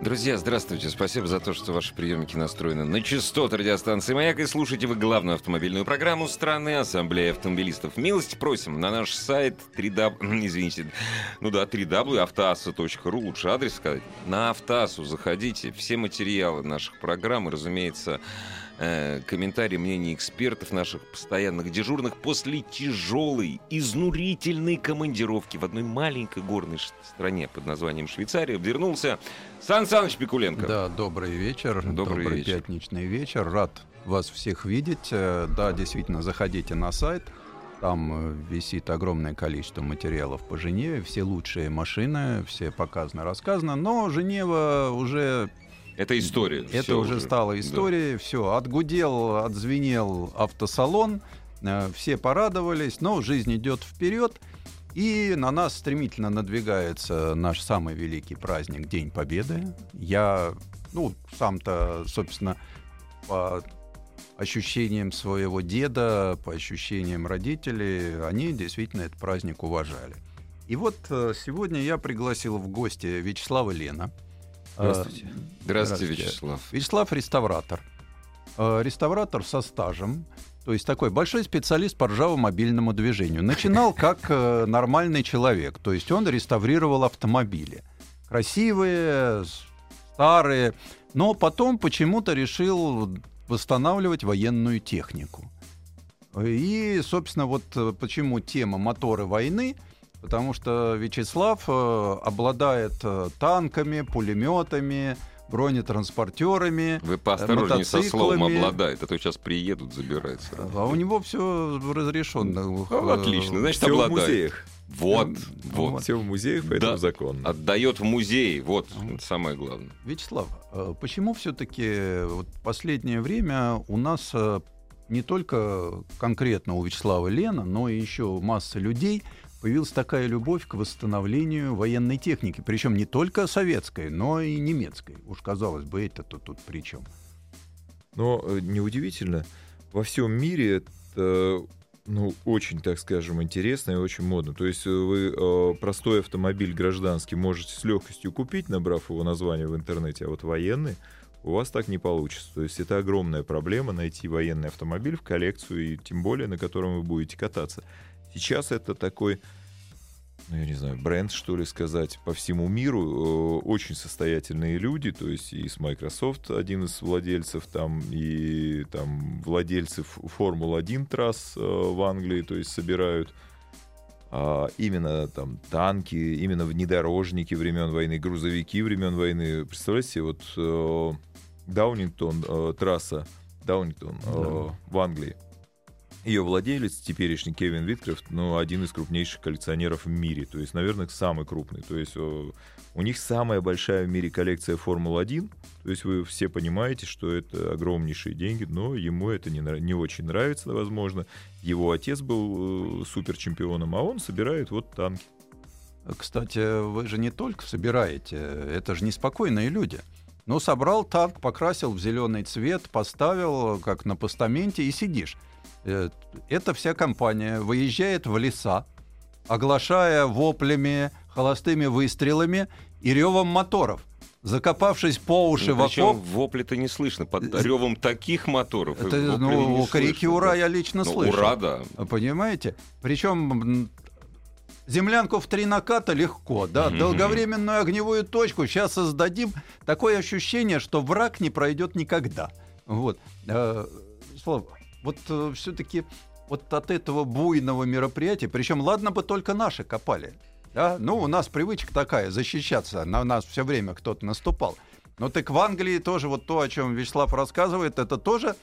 Друзья, здравствуйте. Спасибо за то, что ваши приемники настроены на частоту радиостанции «Маяк» и слушаете вы главную автомобильную программу страны Ассамблея автомобилистов. Милости просим на наш сайт 3W... Извините. Ну да, 3W автоаса.ру. Лучше адрес сказать. На автоасу заходите. Все материалы наших программ разумеется, э, комментарии, мнения экспертов наших постоянных дежурных после тяжелой, изнурительной командировки в одной маленькой горной стране под названием Швейцария вернулся Сан Саныч Пикуленко. Да, добрый вечер. Добрый, добрый вечер. пятничный вечер. Рад вас всех видеть. Э, Да, действительно, заходите на сайт. Там э, висит огромное количество материалов по Женеве. Все лучшие машины, все показано, рассказано. Но Женева уже Это история. Это Всё уже стало историей. Все, отгудел, отзвенел автосалон. э, Все порадовались, но жизнь идет вперед. И на нас стремительно надвигается наш самый великий праздник День Победы. Я, ну, сам-то, собственно, по ощущениям своего деда, по ощущениям родителей, они действительно этот праздник уважали. И вот э, сегодня я пригласил в гости Вячеслава Лена. Э, Здравствуйте. Здравствуйте, Вячеслав. Вячеслав реставратор. Э, Реставратор со стажем. То есть такой большой специалист по ржаво-мобильному движению. Начинал как э, нормальный человек. То есть он реставрировал автомобили. Красивые, старые. Но потом почему-то решил восстанавливать военную технику. И, собственно, вот почему тема моторы войны. Потому что Вячеслав э, обладает э, танками, пулеметами, бронетранспортерами. Вы поосторожнее со словом обладает, а то сейчас приедут забирать. А у него все разрешено. Ну, отлично, значит, Все в обладает. музеях. Вот, Ну, вот. Все в музеях, поэтому Да. законно. Отдает в музей. Вот самое главное. Вячеслав, э, почему все-таки вот последнее время у нас э, не только конкретно у Вячеслава Лена, но и еще масса людей появилась такая любовь к восстановлению военной техники, причем не только советской, но и немецкой. Уж казалось бы, это-то тут при чем? Но э, неудивительно, во всем мире это ну, очень, так скажем, интересно и очень модно. То есть э, вы э, простой автомобиль гражданский можете с легкостью купить, набрав его название в интернете, а вот военный у вас так не получится. То есть это огромная проблема найти военный автомобиль в коллекцию, и тем более на котором вы будете кататься. Сейчас это такой, ну, я не знаю, бренд, что ли сказать, по всему миру. Э, Очень состоятельные люди, то есть и с Microsoft один из владельцев, там и там владельцы Формул-1 трасс э, в Англии, то есть собирают а, именно там танки, именно внедорожники времен войны, грузовики времен войны. Представляете, себе, вот э, Даунингтон, э, трасса Даунингтон э, в Англии. Ее владелец, теперешний Кевин Виткрафт, ну, один из крупнейших коллекционеров в мире. То есть, наверное, самый крупный. То есть, у них самая большая в мире коллекция Формулы-1. То есть, вы все понимаете, что это огромнейшие деньги, но ему это не, не очень нравится, возможно. Его отец был э, суперчемпионом, а он собирает вот танки. Кстати, вы же не только собираете, это же неспокойные люди. Ну, собрал танк, покрасил в зеленый цвет, поставил, как на постаменте, и сидишь. Э, Эта вся компания выезжает в леса, оглашая воплями, холостыми выстрелами и ревом моторов. Закопавшись по уши Ну, в окоп, вопли-то не слышно. Под ревом таких моторов. это, ну, крики слышно, «Ура!» да. я лично Ну, слышал. Ура, да. Понимаете? Причем землянку в три наката легко, да, долговременную огневую точку сейчас создадим. Такое ощущение, что враг не пройдет никогда. Вот. Э, Вот все-таки вот от этого буйного мероприятия, причем ладно бы только наши копали. Да? Ну, у нас привычка такая, защищаться, на нас все время кто-то наступал. Но так в Англии тоже вот то, о чем Вячеслав рассказывает, это тоже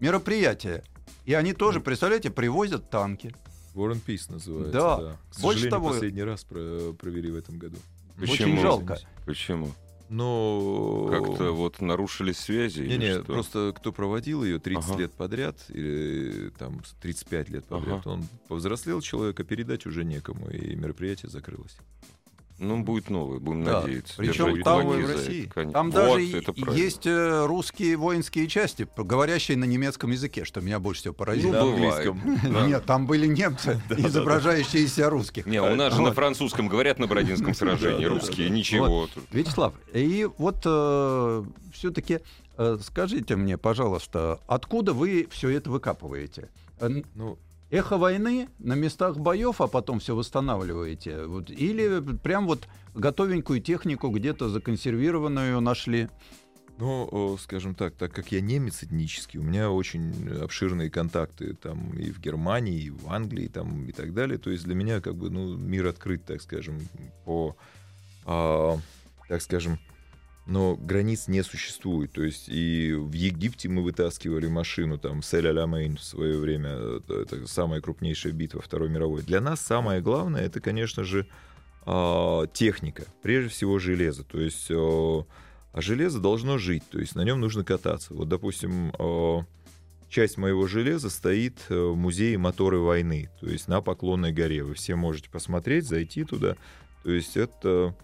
мероприятие. И они тоже, представляете, привозят танки. War and Peace называется. Да. К Больше сожалению, того- последний раз про- провели в этом году. Очень жалко. Почему? Но... Как-то вот нарушили связи? или Не-не, что? просто кто проводил ее 30 Ага. лет подряд, или там с 35 лет подряд, Ага. он повзрослел человека, передать уже некому, и мероприятие закрылось. Ну, будет новый, будем Да. надеяться. Причем там в России. это, конечно. Там Вот, даже это правильно. есть э, русские воинские части, говорящие на немецком языке, что меня больше всего Ну, поразило. на бывает. английском. Да. Нет, там были немцы, изображающие из себя русских. Не, у нас же на французском говорят на Бородинском сражении. Русские, ничего. тут. Вячеслав, и вот все-таки скажите мне, пожалуйста, откуда вы все это выкапываете? Э, Ну, Эхо войны на местах боев, а потом все восстанавливаете? Вот, или прям вот готовенькую технику где-то законсервированную нашли? Ну, скажем так, так как я немец этнический, у меня очень обширные контакты там и в Германии, и в Англии, там и так далее. То есть для меня как бы ну мир открыт, так скажем, по, а, так скажем, но границ не существует. То есть и в Египте мы вытаскивали машину там с эль аламейн в свое время. Это, самая крупнейшая битва Второй мировой. Для нас самое главное это, конечно же, а, техника, прежде всего железо. То есть о, а железо должно жить, то есть на нем нужно кататься. Вот, допустим, о, часть моего железа стоит э, в музее моторы войны, то есть на Поклонной горе. Вы все можете посмотреть, зайти туда. То есть это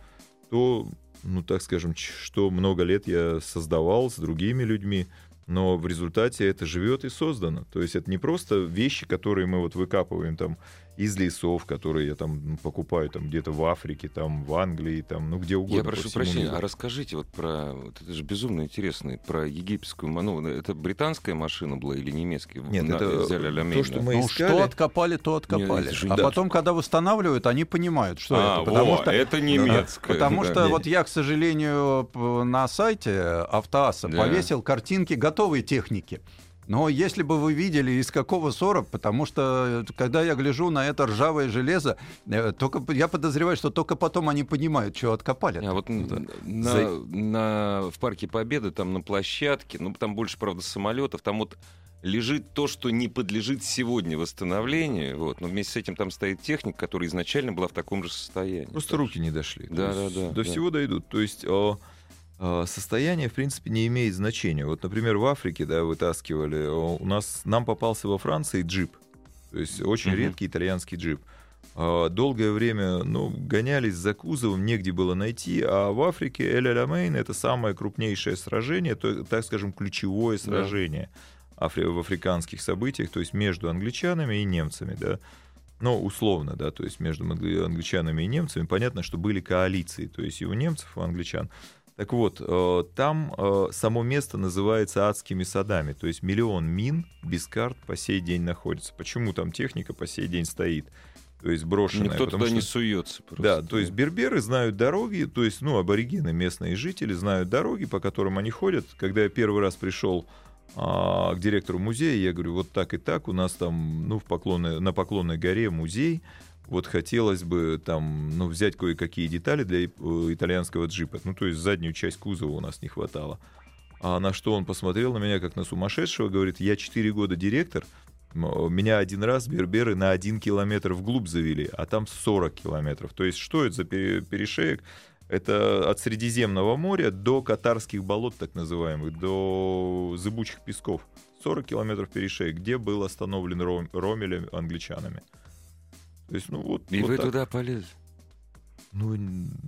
то, ну так скажем, что много лет я создавал с другими людьми, но в результате это живет и создано. То есть это не просто вещи, которые мы вот выкапываем там из лесов, которые я там покупаю там где-то в Африке, там в Англии, там, ну где угодно. Я прошу прощения, миру. а расскажите вот про... Вот это же безумно интересно. Про египетскую... Ну, это британская машина была или немецкая? Нет, На- это взяли то, что да? мы ну, искали. что откопали, то откопали. это же- а да. потом, когда восстанавливают, они понимают, что А, это. Потому во, что это немецкая. Потому да. что Не. вот я, к сожалению, на сайте Автоаса Да. повесил картинки готовой техники. Но если бы вы видели, из какого 40, потому что э, когда я гляжу на это ржавое железо, э, только я подозреваю, что только потом они понимают, что откопали. А вот н- да. на, За- на- в парке Победы, там на площадке, ну там больше, правда, самолетов, там вот лежит то, что не подлежит сегодня восстановлению, вот, но вместе с этим там стоит техника, которая изначально была в таком же состоянии. Просто руки не дошли. Да, да, да, До да. всего дойдут. То есть о, состояние, в принципе, не имеет значения. Вот, например, в Африке, да, вытаскивали, у нас, нам попался во Франции джип. То есть очень Мгм. редкий итальянский джип. А, Долгое время ну, гонялись за кузовом, негде было найти, а в Африке Эль Аламейн это самое крупнейшее сражение, то, так скажем, ключевое сражение афри- в африканских событиях, то есть между англичанами и немцами, да. Ну, условно, да, то есть между англи- англичанами и немцами понятно, что были коалиции, то есть и у немцев, и у англичан. Так вот, э, там э, само место называется адскими садами, то есть миллион мин без карт по сей день находится. Почему там техника по сей день стоит? То есть брошенная. Никто туда не что- суется. Просто. да, то есть берберы знают дороги, то есть, ну, аборигены, местные жители знают дороги, по которым они ходят. Когда я первый раз пришел а, к директору музея, я говорю, вот так и так, у нас там, ну, в Поклонной, на Поклонной горе музей, вот хотелось бы там, ну, взять кое-какие детали для э, итальянского джипа. Ну, то есть заднюю часть кузова у нас не хватало. А на что он посмотрел на меня как на сумасшедшего, говорит, я 4 года директор, м, меня один раз берберы на один километр вглубь завели, а там 40 километров. То есть что это за пере- перешеек? Это от Средиземного моря до Катарских болот, так называемых, до зыбучих песков. 40 километров перешеек, где был остановлен Ром- Ромелем англичанами. То есть, ну вот, И вот вы так. туда полезли. Ну,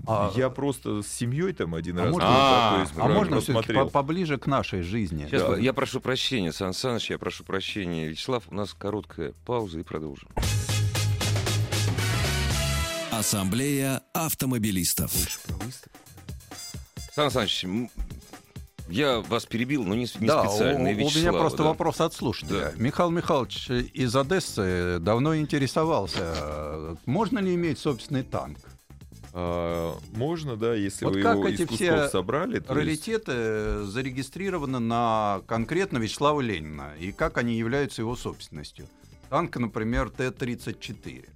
А- я просто с семьей там один А раз можно- А, есть А можно все-таки поближе к нашей жизни? Сейчас Да. я прошу прощения, Сан Саныч, я прошу прощения, Вячеслав, у нас короткая пауза и продолжим. Ассамблея автомобилистов. Сан Саныч, я вас перебил, но не, не да, специально. у, и у меня Вячеслава, просто да. вопрос от слушателя. Михаил Михайлович из Одессы давно интересовался, можно ли иметь собственный танк? А, можно, да, если Вот вы как его эти из кусков все собрали. то есть- Раритеты зарегистрированы на конкретно Вячеслава Ленина, и как они являются его собственностью. Танк, например, Т-34.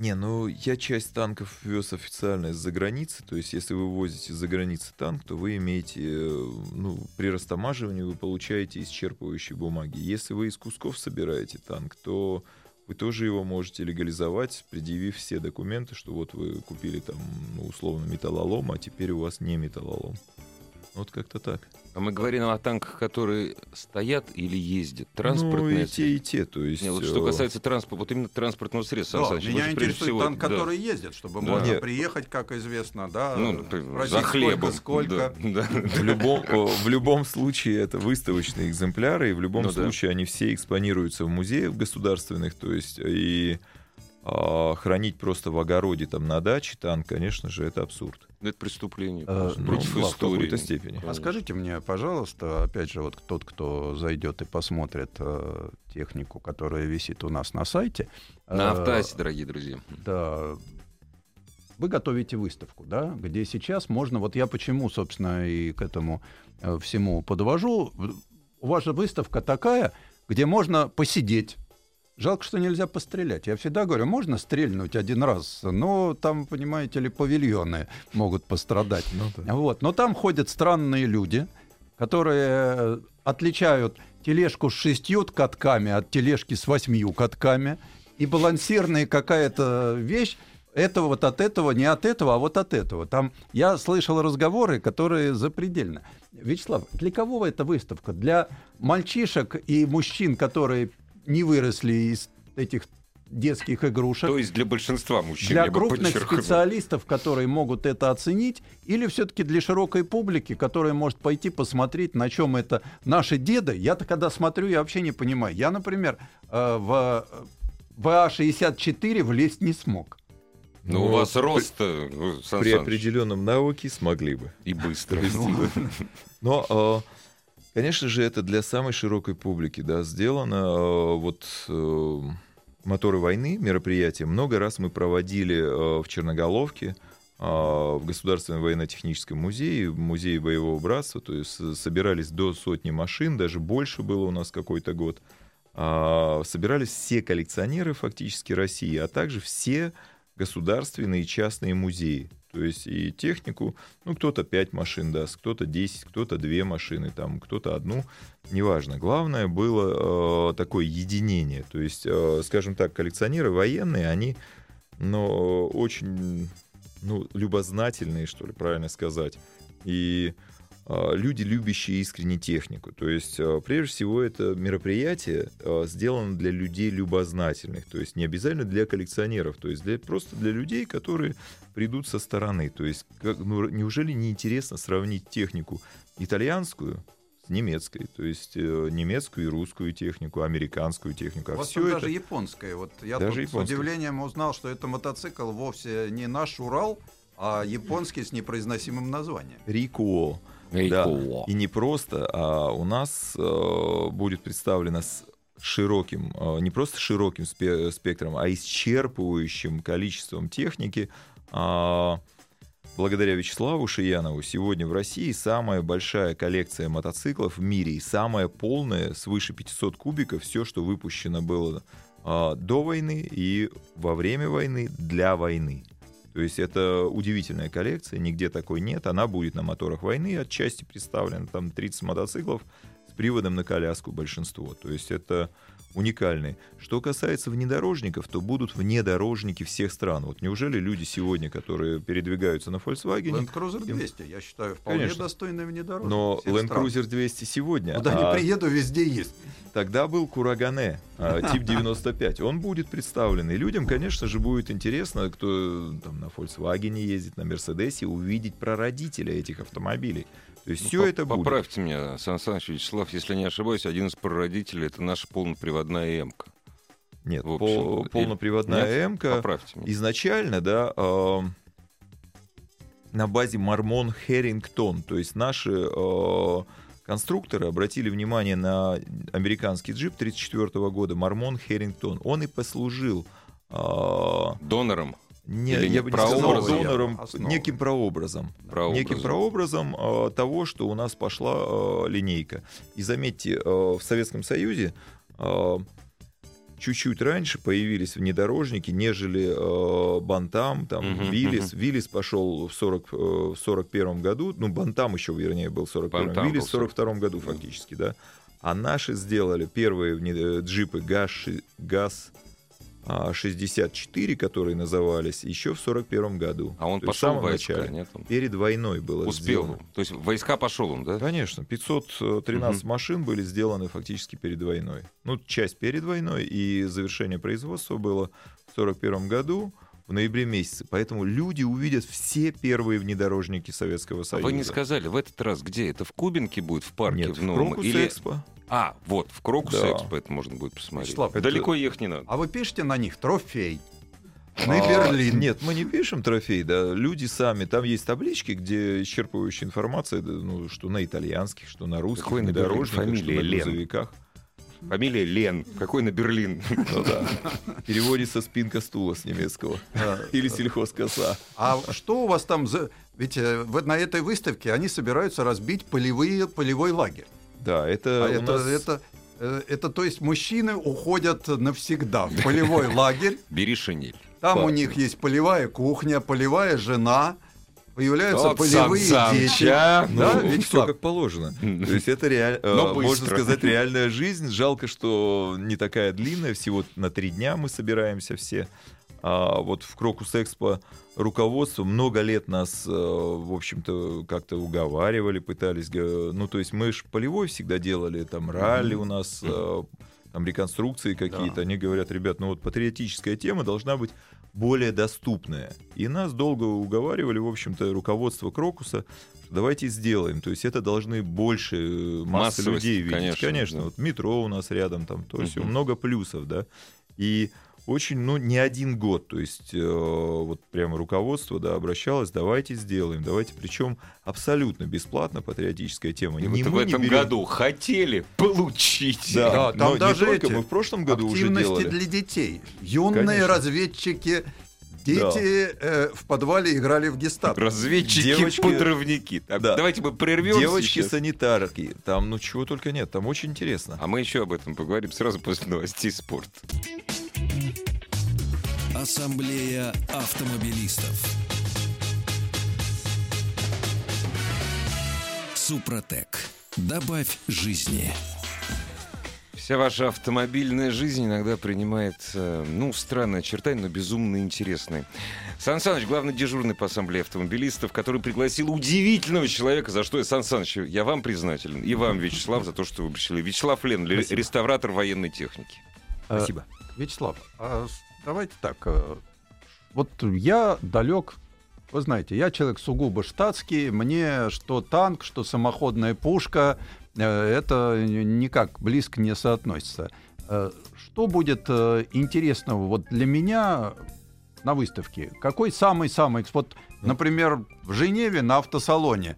Не, ну я часть танков вез официально из-за границы. То есть, если вы возите из-за границы танк, то вы имеете, э, ну, при растамаживании вы получаете исчерпывающие бумаги. Если вы из кусков собираете танк, то вы тоже его можете легализовать, предъявив все документы, что вот вы купили там, ну, условно, металлолом, а теперь у вас не металлолом. Вот как-то так. А мы говорим о танках, которые стоят или ездят. Ну, Транспортные. и те, и те. То есть, Не, вот что э, касается транспорта, вот именно транспортного средства, Да, вы меня же интересует всего- танк, да. который ездит, чтобы Да. можно Нет. приехать, как известно, да, Ну, за хлебом. сколько, сколько. Да, да. В любом, в любом случае это выставочные экземпляры, и в любом Ну да. случае они все экспонируются в музеях государственных, то есть и а, хранить просто в огороде там на даче танк, конечно же, это абсурд. Это преступление Э, Ну, против в истории. какой-то степени. А скажите мне, пожалуйста, опять же, вот тот, кто зайдет и посмотрит э, технику, которая висит у нас на сайте. На э, дорогие друзья. Да. Вы готовите выставку, да, где сейчас можно, вот я почему, собственно, и к этому э, всему подвожу. У вас же выставка такая, где можно посидеть. Жалко, что нельзя пострелять. Я всегда говорю, можно стрельнуть один раз, но там, понимаете ли, павильоны могут пострадать. Вот. Но там ходят странные люди, которые э, отличают тележку с шестью катками от тележки с восьмью катками. И балансирная какая-то вещь, это вот от этого, не от этого, а вот от этого. Там я слышал разговоры, которые запредельно. Вячеслав, для кого эта выставка? Для мальчишек и мужчин, которые не выросли из этих детских игрушек? То есть для большинства мужчин, для крупных специалистов, которые могут это оценить, или все-таки для широкой публики, которая может пойти посмотреть, на чем это наши деды. Я-то когда смотрю, я вообще не понимаю. Я, например, э, в ВА-64 влезть не смог. Ну, у Ну, вас при- рост, э, При Саныч, определенном навыке смогли бы. и быстро. Но, э, конечно же, это для самой широкой публики, да, сделано. Э, Вот э, моторы войны, мероприятия, много раз мы проводили э, в Черноголовке, в Государственном военно-техническом музее, в музее боевого братства, то есть собирались до сотни машин, даже больше было у нас какой-то год. А, Собирались все коллекционеры фактически России, а также все государственные и частные музеи. То есть и технику, ну, кто-то 5 машин даст, кто-то 10, кто-то 2 машины, там, кто-то одну, неважно. Главное было э, такое единение. То есть, э, скажем так, коллекционеры военные, они, но очень, ну, любознательные, что ли, правильно сказать. И люди, любящие искренне технику. То есть, э, прежде всего, это мероприятие э, сделано для людей любознательных. То есть, не обязательно для коллекционеров. То есть, для, просто для людей, которые придут со стороны. То есть, как, ну, неужели не интересно сравнить технику итальянскую с немецкой? То есть, э, немецкую и русскую технику, американскую технику. А вас все там это... даже японская. Вот я Даже тут японская. с удивлением узнал, что это мотоцикл вовсе не наш Урал, а японский с непроизносимым названием. Рикуо. Да. И не просто, а у нас э, будет представлено с широким, э, не просто широким спе- спектром, а исчерпывающим количеством техники. А, благодаря Вячеславу Шиянову сегодня в России самая большая коллекция мотоциклов в мире и самая полная, свыше 500 кубиков, все, что выпущено было а, до войны и во время войны для войны. То есть это удивительная коллекция, нигде такой нет. Она будет на моторах войны отчасти представлена. Там 30 мотоциклов с приводом на коляску большинство. То есть это уникальные. Что касается внедорожников, то будут внедорожники всех стран. Вот неужели люди сегодня, которые передвигаются на Volkswagen, Land Cruiser 200, я считаю, вполне Конечно. достойный внедорожник. но Land стран. Cruiser 200 сегодня, Куда а не приеду, везде есть. тогда был Курагане, а, тип 95. Он будет представлен. И людям, конечно же, будет интересно, кто там на Volkswagen ездит, на Мерседесе, увидеть прародителя этих автомобилей. То есть Ну, все по- это будет. Поправьте меня, Сан Саныч, Вячеслав, если не ошибаюсь, один из прародителей — это наша полноприводная «Эмка». Нет, общем. пол- полноприводная Нет? м Поправьте меня. изначально, да, э, на базе Мармон Херрингтон. То есть наши э, конструкторы обратили внимание на американский джип 1934 года Мармон Херрингтон. Он и послужил э, Донором. не, Или я бы не сказал донором, Основа. неким прообразом. Прообразом. Неким прообразом э, того, что у нас пошла э, линейка. И заметьте, э, в Советском Союзе чуть-чуть раньше появились внедорожники, нежели э, Бантам, там, Мгм, Виллис. Виллис пошел в, 40, э, в 41 году, ну, Бантам еще, вернее, был в 41 Бантам Виллис в 42 году фактически, да. А наши сделали первые вне- э, джипы ГАЗ, ГАЗ 64, которые назывались, еще в 41 году. А он То пошел в войска, начале. нет? Он Перед войной было Успел. сделано. То есть войска пошел он, да? Конечно, 513 Мгм. машин были сделаны фактически перед войной. Ну, часть перед войной, и завершение производства было в 41 году, в ноябре месяце. Поэтому люди увидят все первые внедорожники Советского А Союза. вы не сказали, в этот раз где? Это в Кубинке будет, в парке? Нет, в в новом? Крокус Или... Экспо. А, вот, в Крокус Да. Экспо это можно будет посмотреть. Вячеслав, Далеко ехать не надо. А вы пишете на них трофей. На А, Берлин. Нет, мы не пишем трофей, да. Люди сами. Там есть таблички, где исчерпывающая информация, ну, что на итальянских, что на русских, Какой на Фамилия что на Лен. грузовиках. Фамилия Лен. Какой на Берлин? Ну да. Переводится спинка стула с немецкого. Или сельхозкоса. А что у вас там за... Ведь э, на этой выставке они собираются разбить полевые, полевой лагерь. Да, это А это, нас- это, э, это, то есть мужчины уходят навсегда в полевой лагерь. Бери шинель. Там Да. у них есть полевая кухня, полевая жена, появляются Вот полевые Сан дети. А? Да, Ну, ведь все так. как положено. То есть это реаль- э, Но можно сказать, реальная жизнь. Жалко, что не такая длинная. Всего на три дня мы собираемся все. А вот в Крокус Экспо руководство много лет нас, э, в общем-то, как-то уговаривали, пытались. Ну, то есть мы же полевой всегда делали, там ралли у нас, э, там реконструкции какие-то. Они говорят, ребят, ну вот патриотическая тема должна быть более доступная. И нас долго уговаривали, в общем-то, руководство Крокуса, давайте сделаем. То есть это должны больше э, массы Массовость, людей видеть. конечно, Конечно, да. вот метро у нас рядом, там, то есть Мгм. много плюсов, да. И очень, ну, не один год, то есть э, вот прямо руководство, да, обращалось, давайте сделаем, давайте, причем абсолютно бесплатно патриотическая тема. И Не вот в мы не этом берем- году хотели получить. Да, Да, там но не даже только, эти мы в прошлом году уже Активности делали. для детей. Юные Конечно. разведчики, дети э, в подвале играли в гестапо. Разведчики, Девочки- подрывники. Так, Да. Давайте мы прервем Девочки-санитарки, там, ну, чего только нет, там очень интересно. А мы еще об этом поговорим сразу после новостей спорта. Ассамблея автомобилистов. Супротек. Добавь жизни. Вся ваша автомобильная жизнь иногда принимает, э, ну, странное очертание, но безумно интересные. Сан Саныч, главный дежурный по ассамблее автомобилистов, который пригласил удивительного человека, за что я, Сан Саныч, я вам признателен, и вам, Вячеслав, за то, что вы пришли. Вячеслав Лен, ле- Спасибо. реставратор военной техники. Э, Спасибо. Вячеслав, а давайте так. э, Вот я далек, вы знаете, я человек сугубо штатский, мне что танк, что самоходная пушка, э, это никак близко не соотносится. Э, Что будет интересного вот для меня на выставке? Какой самый-самый... Вот, например, в Женеве на автосалоне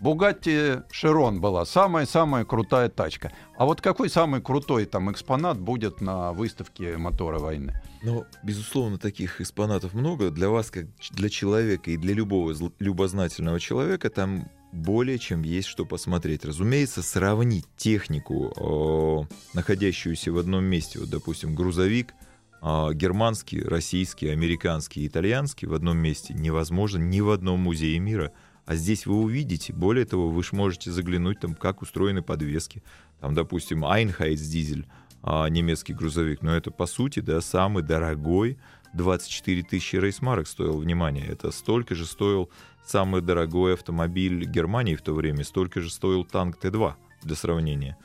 Бугатти Широн была самая-самая крутая тачка. А вот какой самый крутой там экспонат будет на выставке мотора войны? Ну, безусловно, таких экспонатов много. Для вас, как для человека и для любого любознательного человека, там более чем есть что посмотреть. Разумеется, сравнить технику, э, находящуюся в одном месте, вот, допустим, грузовик, э, германский, российский, американский, итальянский в одном месте невозможно ни в одном музее мира. А здесь вы увидите, более того, вы ж можете заглянуть там, как устроены подвески. Там, допустим, Einheits дизель, а, немецкий грузовик, но это, по сути, да, самый дорогой 24 тысячи рейсмарок стоил, внимание, это столько же стоил самый дорогой автомобиль Германии в то время, столько же стоил танк Т-2 для сравнения.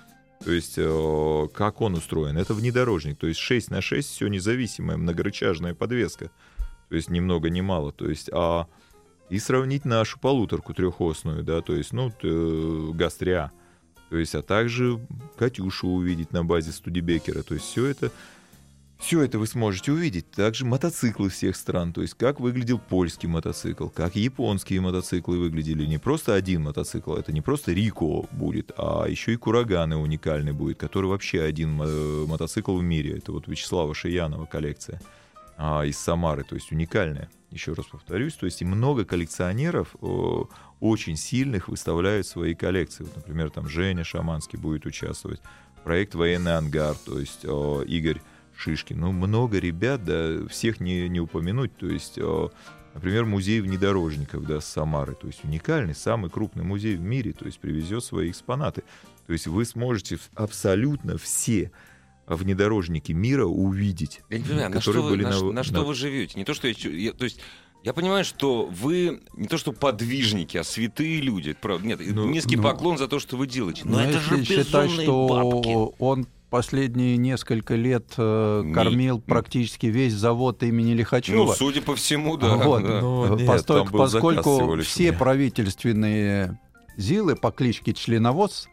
То есть, э, как он устроен? Это внедорожник, то есть 6 на 6 все независимая многорычажная подвеска. То есть, ни много ни мало. То есть, а и сравнить нашу полуторку трехосную, да, то есть, ну, э, ГАЗ-3А. То есть, а также Катюшу увидеть на базе Студебекера. То есть, все это все это вы сможете увидеть. Также мотоциклы всех стран. То есть, как выглядел польский мотоцикл, как японские мотоциклы выглядели. Не просто один мотоцикл, это не просто Рико будет, а еще и Кураганы уникальный будет, который вообще один мо- мотоцикл в мире. Это вот Вячеслава Шиянова коллекция а, из Самары, то есть уникальная. Еще раз повторюсь, то есть и много коллекционеров о, очень сильных выставляют свои коллекции. Вот, например, там Женя Шаманский будет участвовать, проект «Военный ангар», то есть о, Игорь Шишкин. Ну, много ребят, да, всех не, не упомянуть. То есть, о, например, музей внедорожников, да, Самары. То есть уникальный, самый крупный музей в мире. То есть привезет свои экспонаты. То есть вы сможете абсолютно все внедорожники мира увидеть. Я не понимаю, на что, вы, на, на, на что вы живете? Не то, что я, я, то есть я понимаю, что вы не то что подвижники, а святые люди. Правда, нет, ну, низкий ну, поклон за то, что вы делаете. Но, но ну, это же считать, что бабки. он последние несколько лет э, кормил Не... практически весь завод имени Лихачева. Ну, судя по всему, да. Вот. да. Ну, нет, поскольку поскольку все правительственные ЗИЛы по кличке Членовоз э,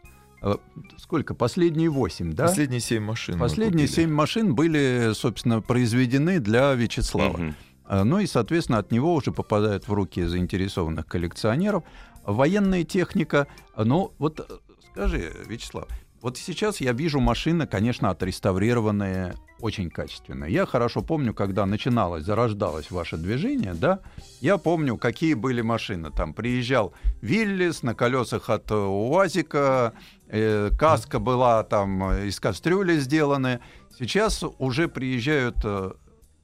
сколько? Последние восемь, да? Последние семь машин. Последние семь машин были, собственно, произведены для Вячеслава. Угу. А, ну и, соответственно, от него уже попадают в руки заинтересованных коллекционеров. Военная техника, ну вот э, скажи, Вячеслав, вот сейчас я вижу машины, конечно, отреставрированные очень качественно. Я хорошо помню, когда начиналось, зарождалось ваше движение, да, я помню, какие были машины. Там приезжал Виллис на колесах от УАЗика, э, каска была там из кастрюли сделанная. Сейчас уже приезжают э,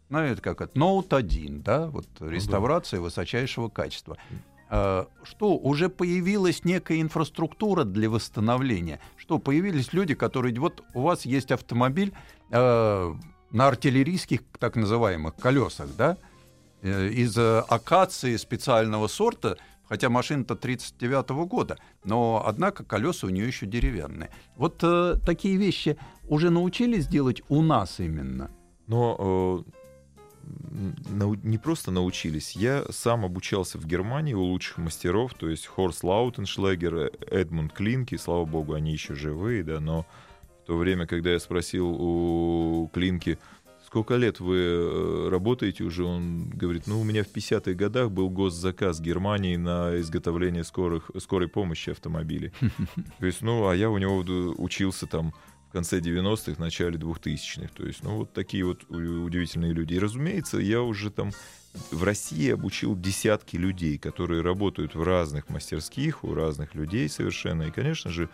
знаете, как это, Note 1, да, вот реставрация ну, да. высочайшего качества. А, что, уже появилась некая инфраструктура для восстановления? Что, появились люди, которые... Вот у вас есть автомобиль э, на артиллерийских так называемых колесах, да, э, из акации специального сорта, хотя машина-то 39 -го года, но, однако, колеса у нее еще деревянные. Вот э, такие вещи уже научились делать у нас именно? Но э, не просто научились, я сам обучался в Германии у лучших мастеров, то есть Хорст Лаутеншлегер, Эдмунд Клинки, слава богу, они еще живые, да, но в то время, когда я спросил у Клинки, сколько лет вы э, работаете уже, он говорит, ну, у меня в 50-х годах был госзаказ Германии на изготовление скорых, скорой помощи автомобилей. То есть, ну, а я у него учился там в конце 90-х, начале 2000-х. То есть, ну, вот такие вот удивительные люди. И, разумеется, я уже там в России обучил десятки людей, которые работают в разных мастерских, у разных людей совершенно. И, конечно же,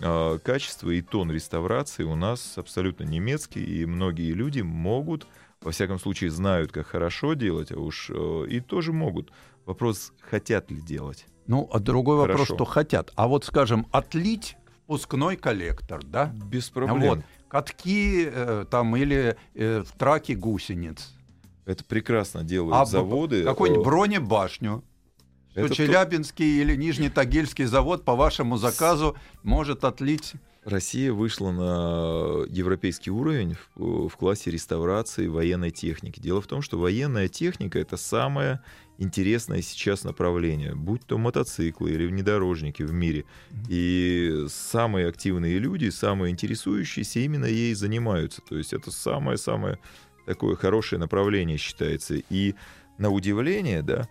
а, качество и тон реставрации у нас абсолютно немецкий, и многие люди могут, во всяком случае, знают, как хорошо делать, а уж э, и тоже могут. Вопрос, хотят ли делать. Ну, а другой Хорошо. вопрос, что хотят. А вот, скажем, отлить впускной коллектор, да? Без проблем. Вот. Катки э, там или э, в траке гусениц. Это прекрасно делают а заводы. Какую-нибудь э, бронебашню. Это Челябинский кто... или Нижний Тагильский завод по вашему заказу может отлить Россия вышла на европейский уровень в, в классе реставрации военной техники. Дело в том, что военная техника это самое интересное сейчас направление, будь то мотоциклы или внедорожники в мире. И самые активные люди, самые интересующиеся именно ей занимаются. То есть это самое-самое такое хорошее направление считается. И на удивление, да,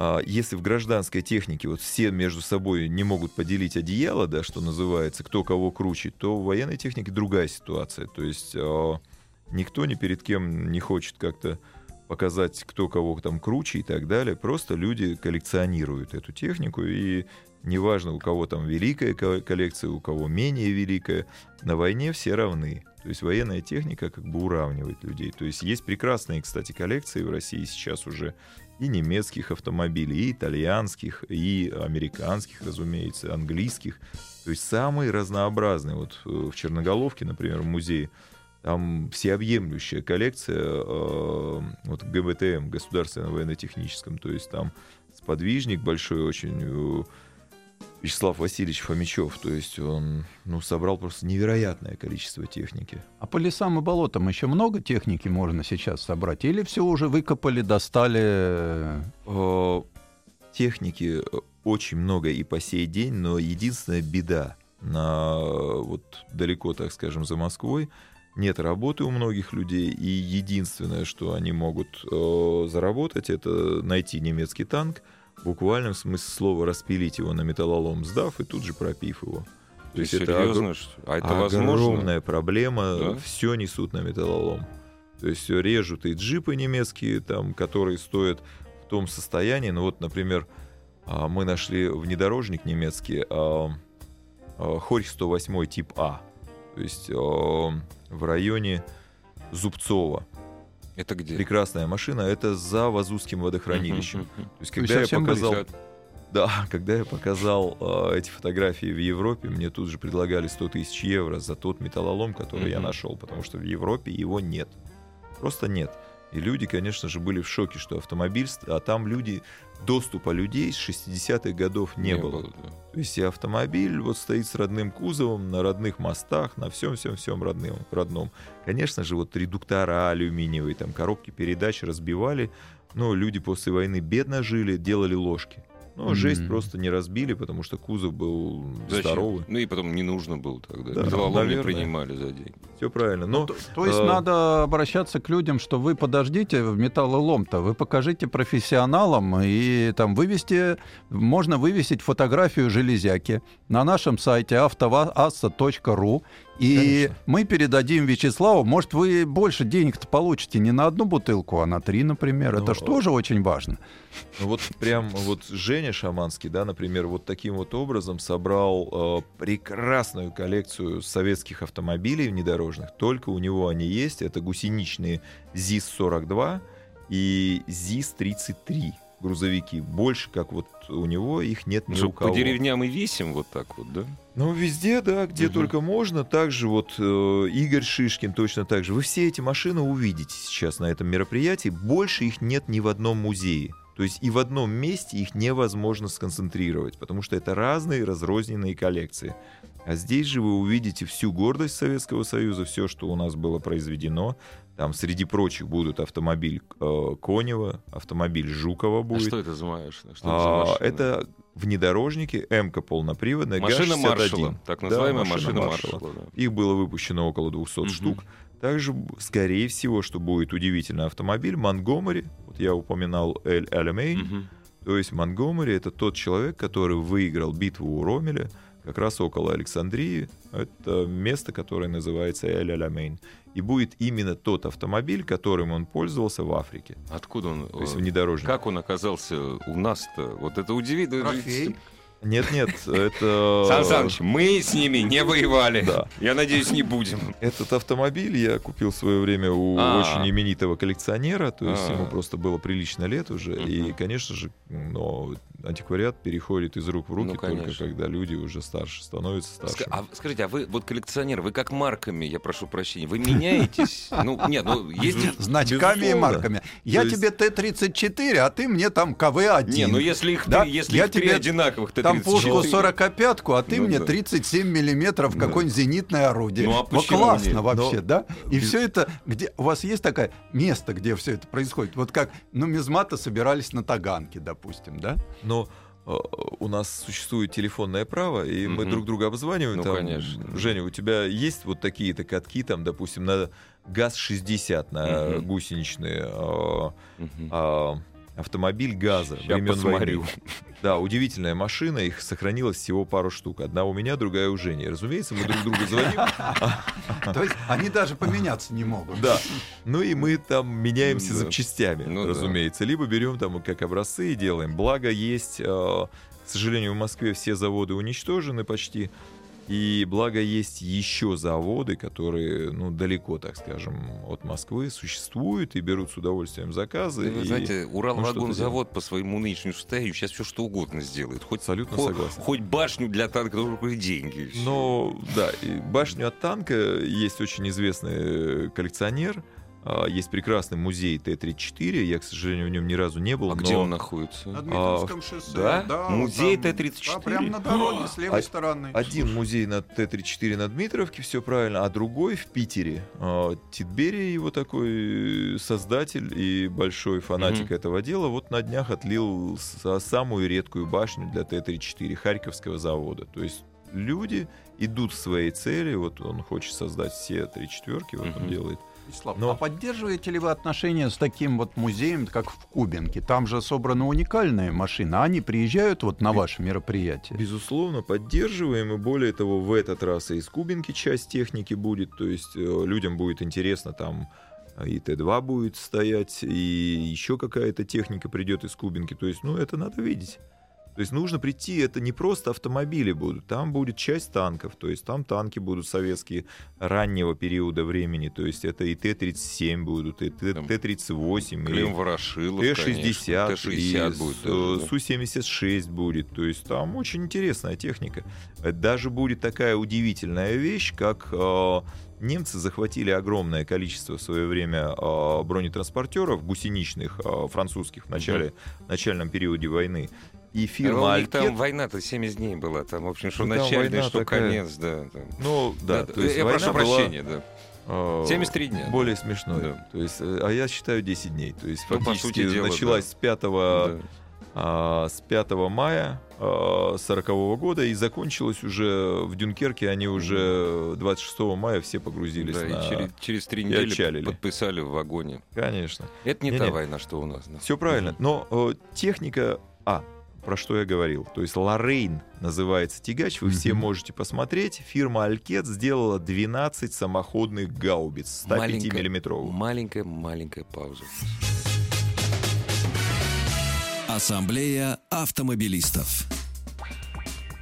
а, если в гражданской технике вот все между собой не могут поделить одеяло, да, что называется, кто кого круче, то в военной технике другая ситуация. То есть а, никто ни перед кем не хочет как-то показать, кто кого там круче и так далее. Просто люди коллекционируют эту технику, и неважно, у кого там великая коллекция, у кого менее великая, на войне все равны. То есть военная техника как бы уравнивает людей. То есть есть прекрасные, кстати, коллекции в России сейчас уже и немецких автомобилей, и итальянских, и американских, разумеется, английских. То есть самые разнообразные. Вот э, в Черноголовке, например, в музее, там всеобъемлющая коллекция э, вот ГБТМ, Государственном военно-техническом. То есть там сподвижник большой очень, э, Вячеслав Васильевич Фомичев. То есть он ну, собрал просто невероятное количество техники. А по лесам и болотам еще много техники можно сейчас собрать? Или все уже выкопали, достали? Э, техники очень много и по сей день, но единственная беда на вот далеко, так скажем, за Москвой, нет работы у многих людей, и единственное, что они могут э, заработать, это найти немецкий танк, в буквальном смысле слова распилить его на металлолом, сдав и тут же пропив его. То есть это, что? А это огромная возможно? проблема. Да? Все несут на металлолом. То есть режут и джипы немецкие, там, которые стоят в том состоянии. Ну вот, например, а, мы нашли внедорожник немецкий а, а, Хорь 108 тип А. То есть в районе Зубцова. Это где? Прекрасная машина. Это за Вазузским водохранилищем. То есть, когда я показал... Да, когда я показал э, эти фотографии в Европе, мне тут же предлагали 100 тысяч евро за тот металлолом, который я Мгм. нашел, потому что в Европе его нет. Просто нет. И люди, конечно же, были в шоке, что автомобиль, а там люди, доступа людей с 60-х годов не, было. да. То есть и автомобиль вот стоит с родным кузовом, на родных мостах, на всем-всем-всем родным, родном. Конечно же, вот редуктора алюминиевые, там коробки передач разбивали, но люди после войны бедно жили, делали ложки. Но Мгм. жесть просто не разбили, потому что кузов был Зачем? здоровый. Ну и потом не нужно было тогда. Да, Металлолом не принимали за деньги. Все правильно. Но То, то есть э, надо обращаться к людям, что вы подождите в металлолом-то, вы покажите профессионалам и там вывести, можно вывесить фотографию железяки на нашем сайте автоаса.ру и Конечно. мы передадим Вячеславу. Может, вы больше денег-то получите не на одну бутылку, а на три, например. Ну, Это же тоже очень важно. Ну вот прям вот Женя Шаманский, да, например, вот таким вот образом собрал э, прекрасную коллекцию советских автомобилей внедорожных. Только у него они есть. Это гусеничные ЗИС-42 и ЗИС-33 грузовики. Больше, как вот у него, их нет ни Что, у кого. по деревням и весим вот так вот, да? Ну, везде, да, где Мгм. только можно. Также вот э, Игорь Шишкин точно так же. Вы все эти машины увидите сейчас на этом мероприятии. Больше их нет ни в одном музее. То есть и в одном месте их невозможно сконцентрировать, потому что это разные разрозненные коллекции. А здесь же вы увидите всю гордость Советского Союза, все, что у нас было произведено. Там среди прочих будут автомобиль э, Конева, автомобиль Жукова А будет. что это за? Что А, это за машина? это внедорожники МК полноприводная машина ГАЗ-61. маршала. Так Да, называемая машина машина маршала. маршала. да. Их было выпущено около 200 Мгм. штук. Также, скорее всего, что будет удивительный автомобиль Монгомери. Вот я упоминал Эль Алямейн. Мгм. То есть Монгомери это тот человек, который выиграл битву у Ромеля как раз около Александрии. Это место, которое называется Эль Алямейн. И будет именно тот автомобиль, которым он пользовался в Африке. Откуда он? То есть э, внедорожник. Как он оказался у нас-то? Вот это удивительно. Трофей. Нет-нет, это... Сан Саныч, мы с ними не воевали. Да. Я надеюсь, не будем. Этот автомобиль я купил в свое время у А. очень именитого коллекционера, то есть А. ему просто было прилично лет уже, и, Мгм. конечно же, но антиквариат переходит из рук в руки Ну, только когда люди уже старше становятся старше. а скажите, а вы вот коллекционер, вы как марками, я прошу прощения, вы меняетесь? Ну, нет, ну есть... Значками и марками. Я тебе Т-34, а ты мне там КВ-1. Не, ну если их если три одинаковых, то Там пушку 34. 45-ку, а ты Ну мне да. 37 миллиметров Да. какое-нибудь зенитное орудие. Ну, а Вот классно нет? вообще, Но- да? И без- все это, где у вас есть такое место, где все это происходит? Вот как нумизматы собирались на Таганке, допустим, да? Но э, у нас существует телефонное право, и мы Мгм. друг друга обзваниваем. Ну, там, конечно. Женя, у тебя есть вот такие-то катки, там, допустим, на ГАЗ-60, на Мгм. гусеничные Мгм. а, автомобиль газа времен посмотрю. войны. Да, удивительная машина, их сохранилось всего пару штук. Одна у меня, другая у Жени. Разумеется, мы друг другу звоним. То есть они даже поменяться не могут. Да. Ну и мы там меняемся запчастями, Ну разумеется. Либо берем там как образцы и делаем. Благо есть, э, к сожалению, в Москве все заводы уничтожены почти. И благо есть еще заводы, которые, ну, далеко, так скажем, от Москвы существуют и берут с удовольствием заказы. Да Вы и знаете, ну, Уралвагонзавод по своему нынешнему состоянию сейчас все что угодно сделает. Хоть, Абсолютно хо- согласен. хоть башню для танка, только деньги. Но да, и башню от танка есть очень известный э, коллекционер. А, Есть прекрасный музей Т-34. Я, к сожалению, в нем ни разу не был. А но... где он находится? На А, Дмитровском шоссе. да? Музей там- Т-34? Да, прямо на дороге с левой А- стороны. Один музей на Т-34 на Дмитровке, все правильно, а другой в Питере. А, Тит Берия, его такой э, создатель и большой фанатик Мгм. этого дела, вот на днях отлил самую редкую башню для Т-34 Харьковского завода. То есть люди идут к своей цели, вот он хочет создать все три четверки, вот он Мгм. делает. Вячеслав, Но- А поддерживаете ли вы отношения с таким вот музеем, как в Кубинке? Там же собраны уникальные машины, а они приезжают вот на ваше мероприятие. Безусловно, поддерживаем, и более того, в этот раз и из Кубинки часть техники будет, то есть э, людям будет интересно там э, и Т-2 будет стоять, и еще какая-то техника придет из Кубинки, то есть, ну, это надо видеть. То есть нужно прийти, это не просто автомобили будут, там будет часть танков, то есть там танки будут советские раннего периода времени, то есть это и Т-37 будут, и Т-38, Клим Ворошилов, Т-60, Т-60 и будет. Даже, да. Су-76 будет, то есть там очень интересная техника. Даже будет такая удивительная вещь, как э, немцы захватили огромное количество в свое время э, бронетранспортеров гусеничных э, французских в начале, начальном периоде войны. И А фирма у них там война-то 70 дней была, там, в общем, что Ну, начальный, что такая. конец, да. там. Ну, да, то есть я война прошу была, прощения, да. э, 73 дня. Более смешной. Да. То есть, э, а я считаю 10 дней. То есть Ну, по фактически сути дела, началась с 5 Да. а, с 5 мая а, 40 года и закончилась уже в Дюнкерке. Они уже 26 мая все погрузились Да, на... и через, через три недели отчалили. подписали в вагоне. Конечно. Это не Не-не. та война, что у нас. да. Все правильно. Но э, техника... А, про что я говорил. То есть Лоррейн называется тягач. Вы все Мгм. можете посмотреть. Фирма Алькет сделала 12 самоходных гаубиц 105 Маленькая-. Маленькая-маленькая пауза. Ассамблея автомобилистов.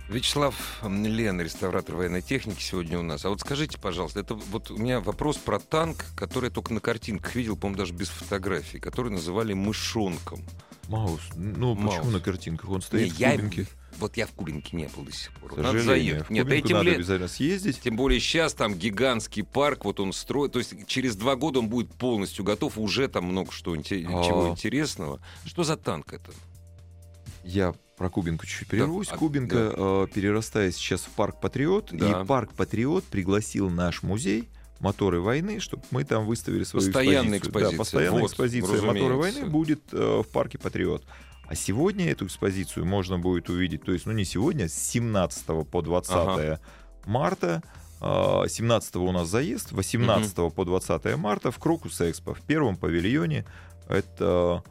Вячеслав Лен, реставратор военной техники, сегодня у нас. А вот скажите, пожалуйста, это вот у меня вопрос про танк, который я только на картинках видел, по-моему, даже без фотографий, который называли мышонком. Маус. Ну, Маус. почему на картинках? Он стоит Не, в я- Кубинке. Вот я в Кубинке не был до сих пор. К Надо заехать. в Нет, да тем, надо ле- обязательно съездить. тем более сейчас там гигантский парк, вот он строит. То есть через два года он будет полностью готов. Уже там много что А. чего интересного. Что за танк это? Я про Кубинку чуть-чуть прервусь. а, Кубинка э, перерастает сейчас в парк Патриот. Да. И парк Патриот пригласил наш музей моторы войны, чтобы мы там выставили свою Постоянная экспозицию. экспозиция. Да, постоянная Вот, экспозиция разумеется. моторы войны будет э, в парке Патриот. А сегодня эту экспозицию можно будет увидеть, то есть, ну не сегодня, с 17 по 20 марта. э, 17 у нас заезд, 18 по 20 марта в Крокус Экспо, в первом павильоне. Это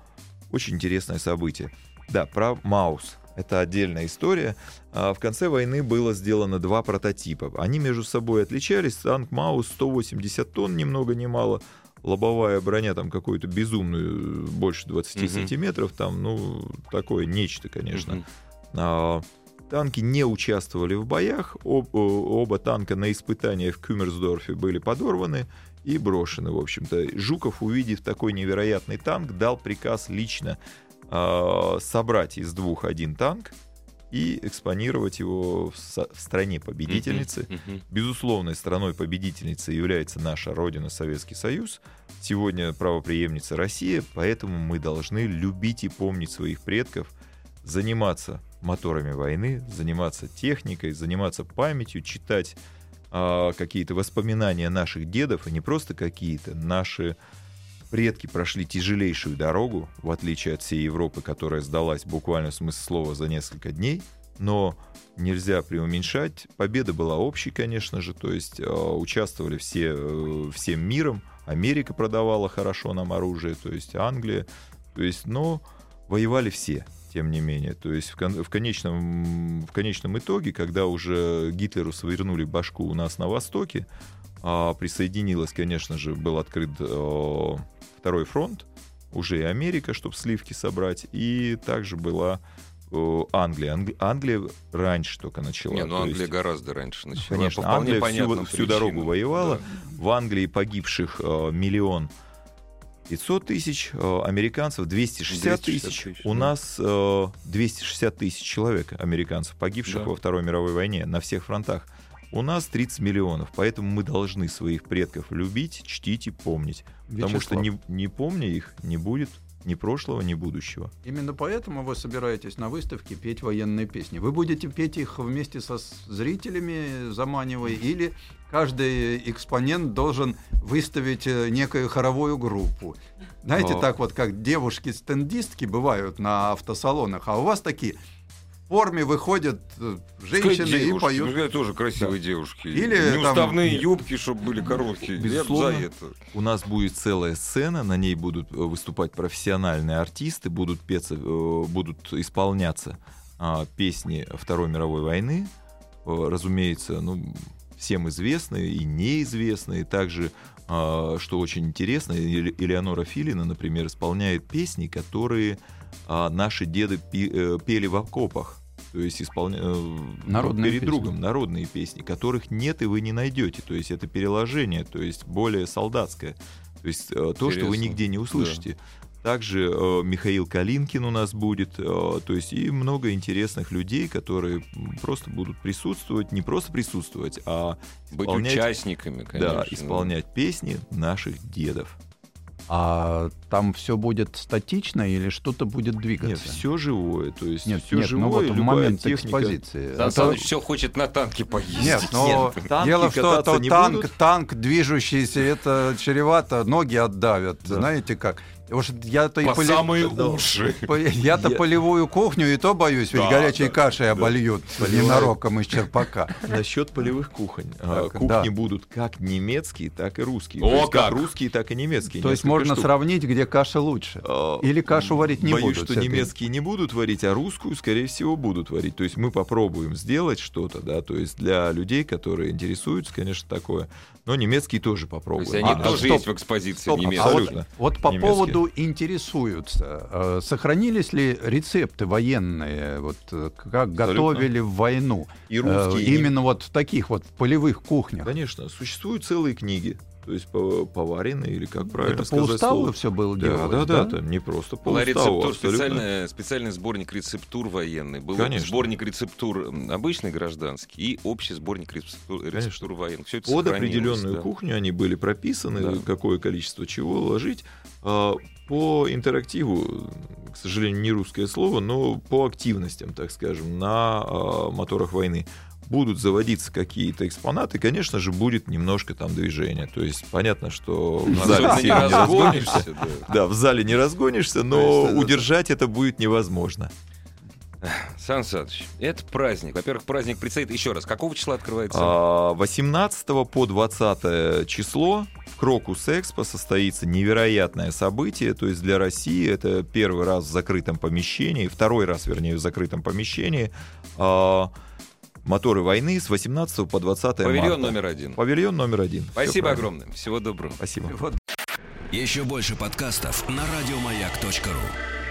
очень интересное событие. Да, про Маус. Это отдельная история. А, В конце войны было сделано два прототипа. Они между собой отличались. Танк Маус 180 тонн, ни много ни мало. Лобовая броня там какую-то безумную, больше 20 Мгм. сантиметров. Там, ну, такое нечто, конечно. Мгм. А, Танки не участвовали в боях. Об- оба танка на испытаниях в Кюмерсдорфе были подорваны и брошены, в общем-то. Жуков, увидев такой невероятный танк, дал приказ лично собрать из двух один танк и экспонировать его в, со- в стране победительницы. Безусловной страной-победительницей является наша родина Советский Союз. Сегодня правопреемница Россия, поэтому мы должны любить и помнить своих предков, заниматься моторами войны, заниматься техникой, заниматься памятью, читать а, какие-то воспоминания наших дедов, и не просто какие-то, наши предки прошли тяжелейшую дорогу, в отличие от всей Европы, которая сдалась буквально в смысле слова за несколько дней, но нельзя преуменьшать. Победа была общей, конечно же, то есть э, участвовали все, э, всем миром. Америка продавала хорошо нам оружие, то есть Англия, то есть, но воевали все, тем не менее. То есть в, кон- в конечном, в конечном итоге, когда уже Гитлеру свернули башку у нас на Востоке, а, присоединилась, конечно же, был открыт э, второй фронт, уже и Америка, чтобы сливки собрать, и также была э, Англия. Англи- Англия раньше только начала. Не, ну Англия есть- гораздо раньше начала. Конечно, по Англия всю, всю дорогу воевала. Да. В Англии погибших э, миллион 500 тысяч, э, американцев 260 260 тысяч. тысяч, У да. нас э, 260 тысяч человек, американцев, погибших Да. во Второй мировой войне на всех фронтах. У нас 30 миллионов, поэтому мы должны своих предков любить, чтить и помнить. Потому что Вячеслав, не, не помня их, не будет ни прошлого, ни будущего. Именно поэтому вы собираетесь на выставке петь военные песни. Вы будете петь их вместе со зрителями, заманивая, или каждый экспонент должен выставить э, некую хоровую группу. Знаете, А. так вот, как девушки-стендистки бывают на автосалонах, а у вас такие в форме выходят э, женщины и Девушки, поют. ну, тоже красивые девушки. Или там- Неуставные Нет. юбки, чтобы были короткие. Безусловно. Я за это. У нас будет целая сцена, на ней будут э, выступать профессиональные артисты, будут, петься, э, будут исполняться а, песни Второй мировой войны. Разумеется, ну, всем известные и неизвестные. Также, а, что очень интересно, Эле- Элеонора Филина, например, исполняет песни, которые а, наши деды пи- э, пели в окопах. То есть исполня... э, Народные перед песни. другом народные песни, которых нет и вы не найдете. То есть это переложение, то есть более солдатское. То есть э, то, что вы нигде не услышите. Также э, Михаил Калинкин у нас будет, э, то есть и много интересных людей, которые просто будут присутствовать, не просто присутствовать, а Быть участниками, конечно. да, исполнять песни наших дедов. А там все будет статично или что-то будет двигаться? Нет, все живое, то есть Нет, все нет, живое, ну вот в момент техника. экспозиции. Сан то- Саныч все хочет на танке поездить. Нет, но Нет, танки дело в том, что танк, будут. танк движущийся, это чревато, ноги отдавят. Да. Знаете как? Уж я-то и По поли- самые Да. уши. Я-то Я- полевую кухню и то боюсь, ведь Да, горячей да, кашей обольют Полевая- ненароком из черпака. Насчет полевых кухонь. А, Так, Кухни да. будут как немецкие, так и русские. О, То есть как! русские, так и немецкие. То есть можно штук. сравнить, где каша лучше. А, Или кашу варить не Боюсь, будут. что с этой- немецкие не будут варить, а русскую, скорее всего, будут варить. То есть мы попробуем сделать что-то, да, то есть для людей, которые интересуются, конечно, такое. Но немецкие тоже То попробуем. есть они А, тоже стоп, есть в экспозиции немецкие. а вот, Абсолютно. вот по Немецкие. Поводу интересуются, э, сохранились ли рецепты военные, вот э, как готовили в войну, И Э, русские, и именно вот в таких вот полевых кухнях? Конечно, существуют целые книги, то есть по- поваренные или как правильно Это по сказать уставу слово. все было Да, делалось, да, да, там не просто по Была уставу, абсолютно. специальный, специальный сборник рецептур военный. Был Конечно. сборник рецептур обычный гражданский и общий сборник рецептур, рецептур военных. Все это Под определенную да. кухню они были прописаны, Да. какое количество чего ложить. А, По интерактиву, к сожалению, не русское слово, но по активностям, так скажем, на а, моторах войны будут заводиться какие-то экспонаты, конечно же, будет немножко там движения. То есть понятно, что в зале не сильно не разгонишься. да. В зале не разгонишься, но удержать это будет невозможно. Сан Саныч, это праздник. Во-первых, праздник предстоит еще раз. Какого числа открывается? А, 18 по 20 число в Крокус Экспо состоится невероятное событие. То есть для России это первый раз в закрытом помещении, второй раз, вернее, в закрытом помещении. А, Моторы войны с 18 по 20 Павильон марта. номер один. Павильон номер один. Спасибо огромное. Всего доброго. Спасибо. Вот Еще больше подкастов на радиомаяк.ру.